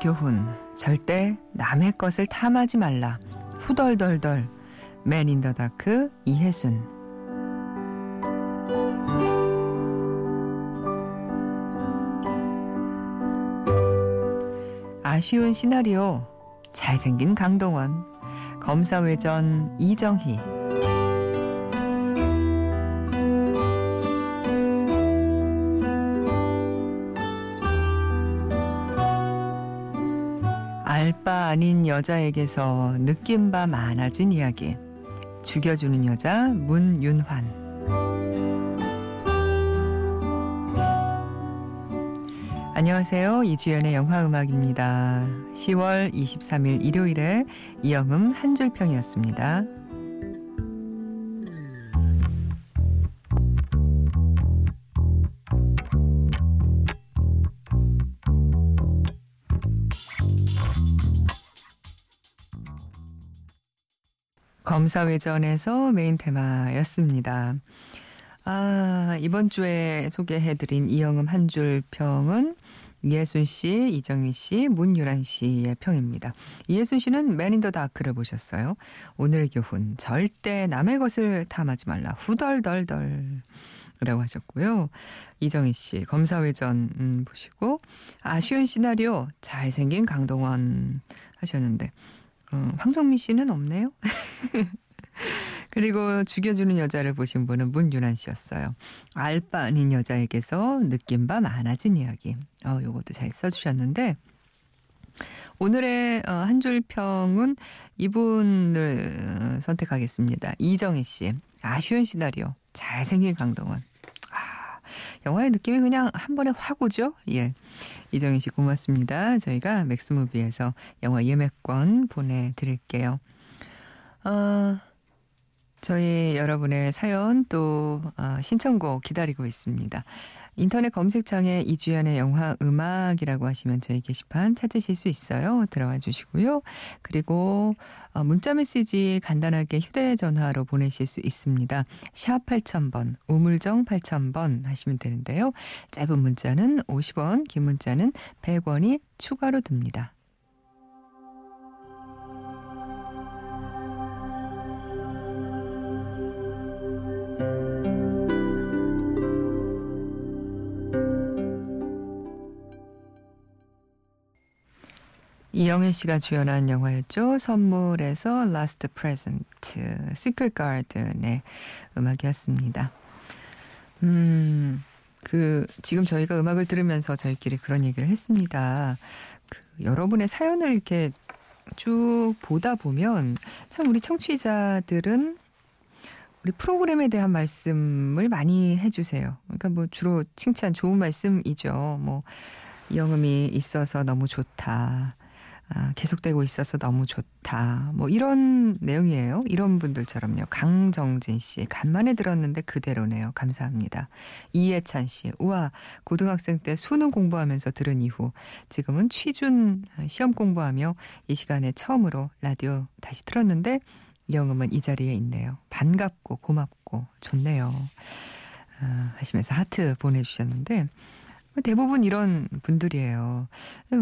교훈 절대 남의 것을 탐하지 말라. 후덜덜덜. 맨인더 다크 이혜순. 아쉬운 시나리오. 잘생긴 강동원. 검사회전 이정희 아닌 여자에게서 느낀 바 많아진 이야기. 죽여주는 여자 문윤환. 안녕하세요. 이주연의 영화음악입니다. 10월 23일 일요일에 이영음 한 줄평이었습니다. 검사외전에서 메인 테마였습니다. 아, 이번 주에 소개해드린 이영음 한 줄 평은 이예순 씨, 이정희 씨, 문유란 씨의 평입니다. 이예순 씨는 Man in the Dark를 보셨어요. 오늘의 교훈 절대 남의 것을 탐하지 말라. 후덜덜덜. 라고 하셨고요. 이정희 씨, 검사외전 음, 보시고 아쉬운 시나리오 잘생긴 강동원 하셨는데 어, 황정민 씨는 없네요. 그리고 죽여주는 여자를 보신 분은 문윤환 씨였어요. 알바 아닌 여자에게서 느낀 바 많아진 이야기. 어, 요것도 잘 써주셨는데, 오늘의 어, 한줄 평은 이분을 어, 선택하겠습니다. 이정희 씨. 아쉬운 시나리오. 잘생긴 강동원. 아, 영화의 느낌이 그냥 한 번에 확 오죠? 예. 이정희 씨 고맙습니다. 저희가 맥스무비에서 영화 예매권 보내드릴게요. 어, 저희 여러분의 사연 또 어, 신청곡 기다리고 있습니다. 인터넷 검색창에 이주연의 영화 음악이라고 하시면 저희 게시판 찾으실 수 있어요. 들어와 주시고요. 그리고 어, 문자 메시지 간단하게 휴대전화로 보내실 수 있습니다. 샵 8000번, 우물정 8000번 하시면 되는데요. 짧은 문자는 50원, 긴 문자는 100원이 추가로 듭니다. 이영애 씨가 주연한 영화였죠. 선물에서 Last Present, Secret Garden의 음악이었습니다. 음, 그, 지금 저희가 음악을 들으면서 저희끼리 그런 얘기를 했습니다. 그, 여러분의 사연을 이렇게 쭉 보다 보면 참 우리 청취자들은 우리 프로그램에 대한 말씀을 많이 해주세요. 그러니까 뭐 주로 칭찬 좋은 말씀이죠. 뭐, 영음이 있어서 너무 좋다. 아, 계속되고 있어서 너무 좋다. 뭐 이런 내용이에요. 이런 분들처럼요. 강정진 씨, 간만에 들었는데 그대로네요. 감사합니다. 이해찬 씨, 우와, 고등학생 때 수능 공부하면서 들은 이후 지금은 취준 시험 공부하며 이 시간에 처음으로 라디오 다시 틀었는데 영음은 이 자리에 있네요. 반갑고 고맙고 좋네요. 아, 하시면서 하트 보내주셨는데 대부분 이런 분들이에요.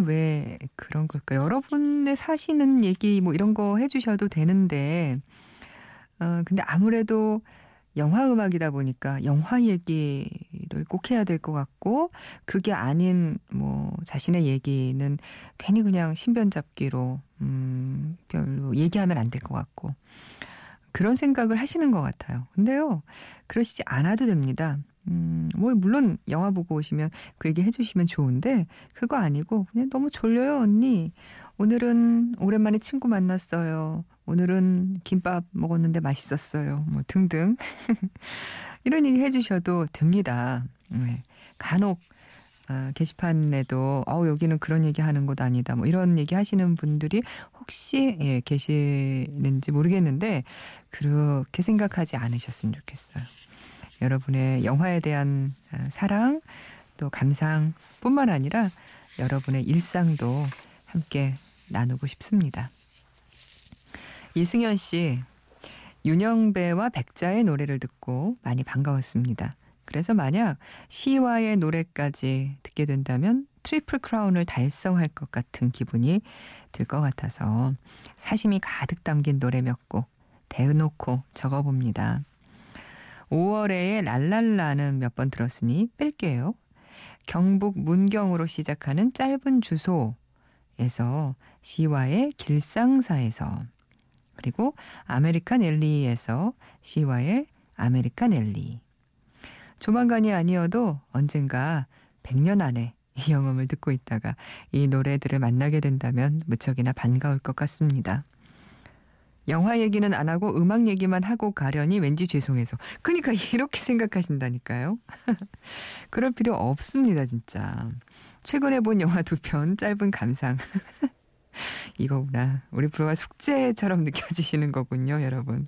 왜 그런 걸까요? 여러분의 사시는 얘기 뭐 이런 거 해주셔도 되는데, 어, 근데 아무래도 영화 음악이다 보니까 영화 얘기를 꼭 해야 될 것 같고, 그게 아닌 뭐 자신의 얘기는 괜히 그냥 신변 잡기로, 음, 별로 얘기하면 안 될 것 같고, 그런 생각을 하시는 것 같아요. 근데요, 그러시지 않아도 됩니다. 음, 뭐, 물론 영화 보고 오시면 그 얘기 해주시면 좋은데, 그거 아니고, 그냥 너무 졸려요, 언니. 오늘은 오랜만에 친구 만났어요. 오늘은 김밥 먹었는데 맛있었어요. 뭐, 등등. 이런 얘기 해주셔도 됩니다. 네. 간혹, 아, 게시판에도, 어, 여기는 그런 얘기 하는 곳 아니다. 뭐, 이런 얘기 하시는 분들이 혹시, 예, 계시는지 모르겠는데, 그렇게 생각하지 않으셨으면 좋겠어요. 여러분의 영화에 대한 아, 사랑 또 감상뿐만 아니라 여러분의 일상도 함께 나누고 싶습니다. 이승현 씨, 윤영배와 백자의 노래를 듣고 많이 반가웠습니다. 그래서 만약 시와의 노래까지 듣게 된다면 트리플 크라운을 달성할 것 같은 기분이 들 것 같아서 사심이 가득 담긴 노래 몇 곡 대놓고 적어봅니다. 5월의 랄랄라는 몇 번 들었으니 뺄게요. 경북 문경으로 시작하는 짧은 주소에서 시와의 길상사에서 그리고 American Alley에서 시와의 American Alley 조만간이 아니어도 언젠가 100년 안에 이 영음을 듣고 있다가 이 노래들을 만나게 된다면 무척이나 반가울 것 같습니다. 영화 얘기는 안 하고 음악 얘기만 하고 가려니 왠지 죄송해서. 그러니까 이렇게 생각하신다니까요. 그럴 필요 없습니다, 진짜. 최근에 본 영화 두 편 짧은 감상. 이거구나. 우리 프로가 숙제처럼 느껴지시는 거군요, 여러분.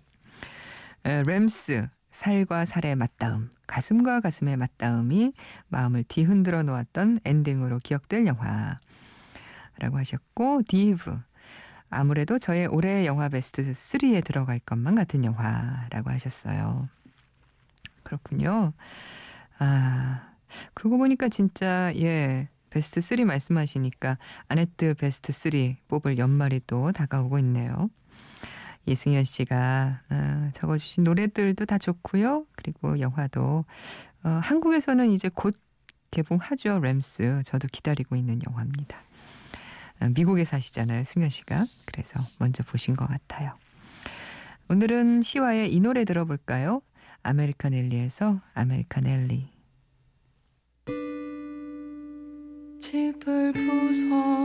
에, 램스 살과 살의 맞닿음, 가슴과 가슴의 맞닿음이 마음을 뒤흔들어 놓았던 엔딩으로 기억될 영화라고 하셨고 디브 아무래도 저의 올해 영화 베스트 3에 들어갈 것만 같은 영화라고 하셨어요. 그렇군요. 아, 그러고 보니까 진짜, 예, 베스트 3 말씀하시니까 아네트 베스트 3 뽑을 연말이 또 다가오고 있네요. 이승현 씨가 어, 적어주신 노래들도 다 좋고요. 그리고 영화도 어, 한국에서는 이제 곧 개봉하죠. Rams. 저도 기다리고 있는 영화입니다. 어, 미국에 사시잖아요. 승현 씨가. 그래서 먼저 보신 것 같아요. 오늘은 시와의 이 노래 들어볼까요? American Alley에서 American Alley. 집을 부숴버렸네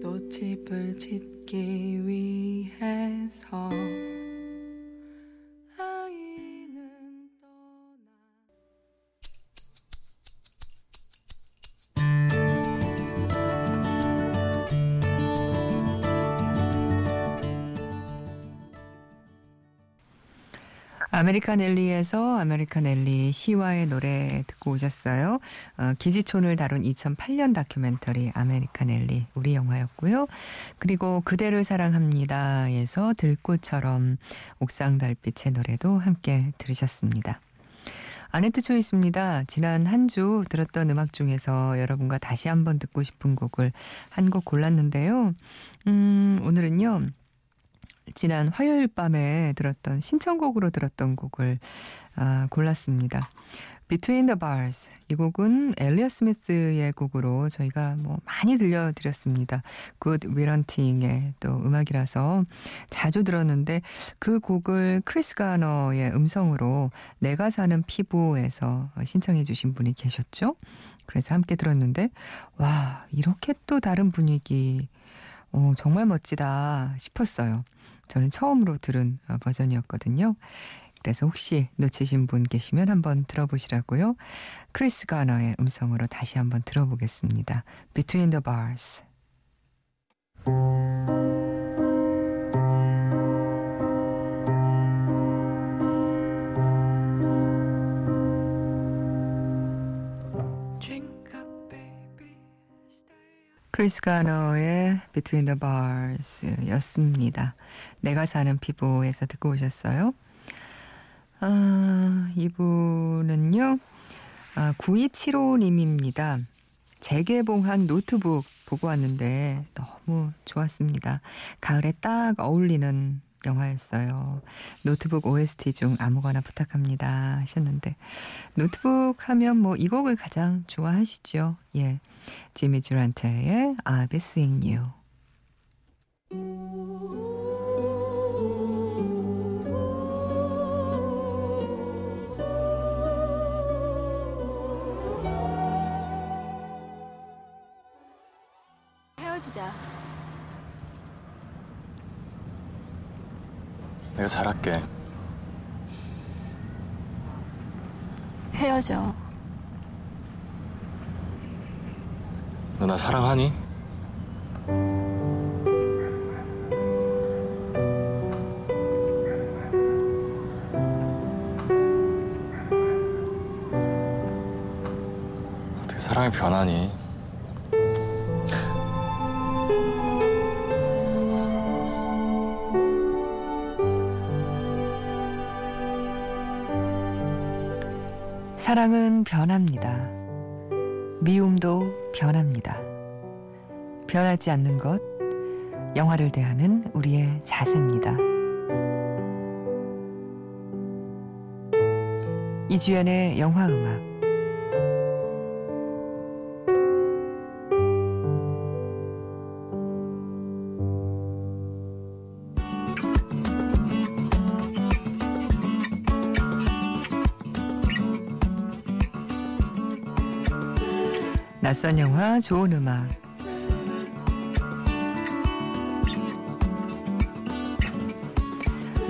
또 집을 짓기 위해서 American Alley 시와의 노래 듣고 오셨어요. 어, 기지촌을 다룬 2008년 다큐멘터리 American Alley 우리 영화였고요. 그리고 그대를 사랑합니다에서 들꽃처럼 옥상 달빛의 노래도 함께 들으셨습니다. 아네트 choice입니다. 지난 한 주 들었던 음악 중에서 여러분과 다시 한번 듣고 싶은 곡을 한 곡 골랐는데요. 음, 오늘은요. 지난 화요일 밤에 들었던 신청곡으로 들었던 곡을 아, 골랐습니다. Between the Bars 이 곡은 엘리어 스미스의 곡으로 저희가 뭐 많이 들려드렸습니다. Good Will Hunting의 또 음악이라서 자주 들었는데 그 곡을 크리스 가너의 음성으로 내가 사는 피부에서 신청해 주신 분이 계셨죠. 그래서 함께 들었는데 와 이렇게 또 다른 분위기 어, 정말 멋지다 싶었어요. 저는 처음으로 들은 어, 버전이었거든요. 그래서 혹시 놓치신 분 계시면 한번 들어보시라고요. 크리스 가너의 음성으로 다시 한번 들어보겠습니다. Between the Bars. 크리스 가너의 Between the Bars 였습니다. 내가 사는 피부에서 듣고 오셨어요. 아, 이분은요, 아, 9275님입니다. 재개봉한 노트북 보고 왔는데 너무 좋았습니다. 가을에 딱 어울리는 영화였어요. 노트북 OST 중 아무거나 부탁합니다 하셨는데 노트북 하면 뭐 이 곡을 가장 좋아하시죠. 예. 지미 듀란트의 I'll be seeing you. 헤어지자. 내가 잘할게. 헤어져. 너 나 사랑하니? 어떻게 사랑이 변하니? 사랑은 변합니다. 미움도. 변하지 않는 것, 영화를 대하는 우리의 자세입니다. 이주연의 영화 음악 낯선 영화 좋은 음악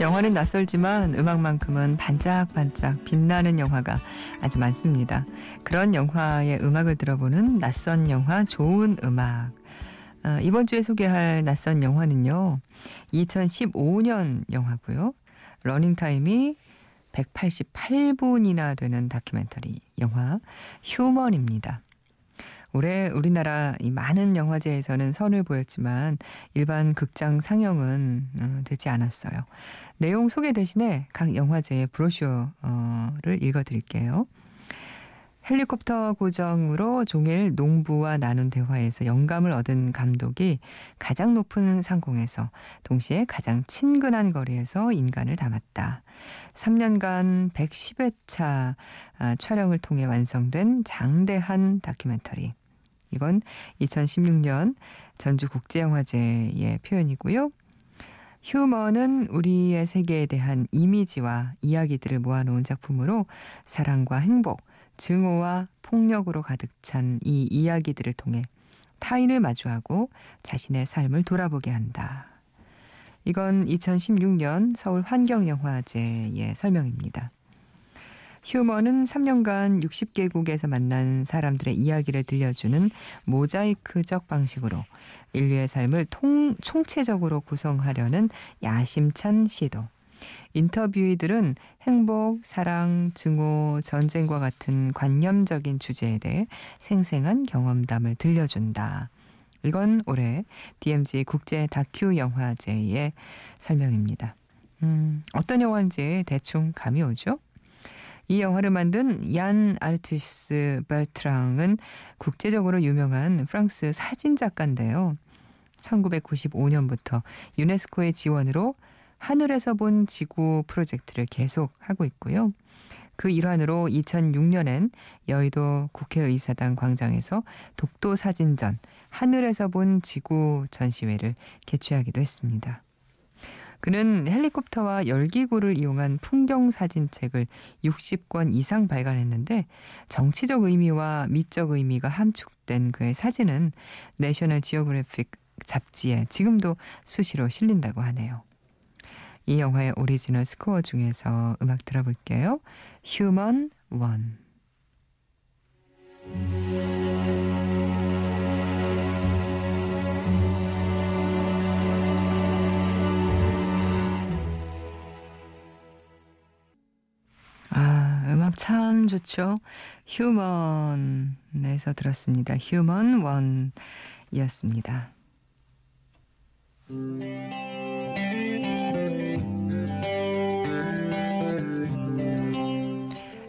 영화는 낯설지만 음악만큼은 반짝반짝 빛나는 영화가 아주 많습니다. 그런 영화의 음악을 들어보는 낯선 영화 좋은 음악. 어, 이번 주에 소개할 낯선 영화는요. 2015년 영화고요. 러닝타임이 188분이나 되는 다큐멘터리 영화 휴먼입니다. 올해 우리나라 이 많은 영화제에서는 선을 보였지만 일반 극장 상영은 어, 되지 않았어요. 내용 소개 대신에 각 영화제의 브로셔를 읽어드릴게요. 헬리콥터 고정으로 종일 농부와 나눈 대화에서 영감을 얻은 감독이 가장 높은 상공에서 동시에 가장 친근한 거리에서 인간을 담았다. 3년간 110회차 아, 촬영을 통해 완성된 장대한 다큐멘터리. 이건 2016년 전주국제영화제의 표현이고요. 휴머는 우리의 세계에 대한 이미지와 이야기들을 모아놓은 작품으로 사랑과 행복, 증오와 폭력으로 가득 찬 이 이야기들을 통해 타인을 마주하고 자신의 삶을 돌아보게 한다. 이건 2016년 서울 환경영화제의 설명입니다. 휴머는 3년간 60개국에서 만난 사람들의 이야기를 들려주는 모자이크적 방식으로 인류의 삶을 통, 총체적으로 구성하려는 야심찬 시도. 인터뷰이들은 행복, 사랑, 증오, 전쟁과 같은 관념적인 주제에 대해 생생한 경험담을 들려준다. 이건 올해 DMZ 국제 다큐 영화제의 설명입니다. 음, 어떤 영화인지 대충 감이 오죠? 이 영화를 만든 얀 아르투스 벨트랑은 국제적으로 유명한 프랑스 사진 작가인데요. 1995년부터 유네스코의 지원으로 하늘에서 본 지구 프로젝트를 계속 하고 있고요. 그 일환으로 2006년엔 여의도 국회의사당 광장에서 독도 사진전 하늘에서 본 지구 전시회를 개최하기도 했습니다. 그는 헬리콥터와 열기구를 이용한 풍경 사진책을 60권 이상 발간했는데 정치적 의미와 미적 의미가 함축된 그의 사진은 내셔널 지오그래픽 잡지에 지금도 수시로 실린다고 하네요. 이 영화의 오리지널 스코어 중에서 음악 들어볼게요. One. 아, 참 좋죠. 휴먼에서 들었습니다. 휴먼 원이었습니다.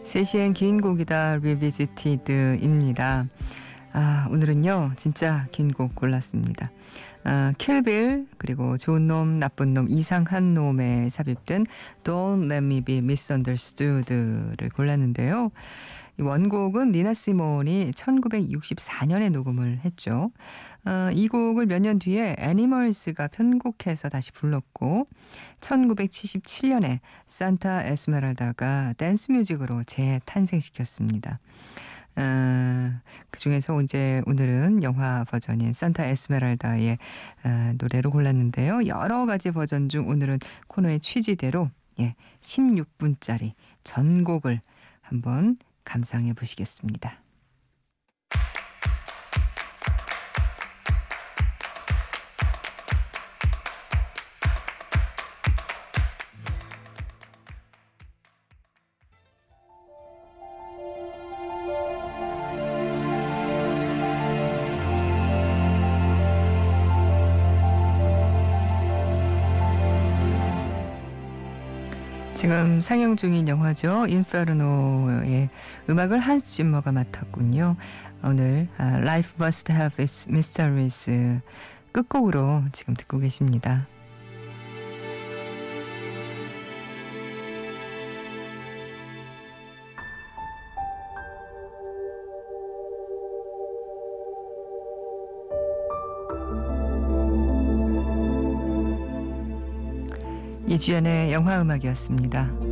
3시엔 긴 곡이다 Revisited입니다. 아, 오늘은요, 진짜 긴 곡 골랐습니다. 아, Kill Bill, 그리고 좋은 놈, 나쁜 놈, 이상한 놈에 삽입된 Don't Let Me Be Misunderstood를 골랐는데요. 이 원곡은 니나 시몬이 1964년에 녹음을 했죠. 어, 이 곡을 몇 년 뒤에 애니멀스가 편곡해서 다시 불렀고 1977년에 산타 에스메랄다가 댄스 뮤직으로 재탄생시켰습니다. 어, 그 중에서 이제 오늘은 영화 버전인 산타 에스메랄다의 어, 노래로 골랐는데요. 여러 가지 버전 중 오늘은 코너의 취지대로 예, 16분짜리 전곡을 한번 감상해 보시겠습니다. 지금 상영 중인 영화죠. 인페르노의 음악을 한스 짐머가 맡았군요. 오늘 아, Life Must Have Its Mysteries 끝곡으로 지금 듣고 계십니다. 이주연의 영화 음악이었습니다.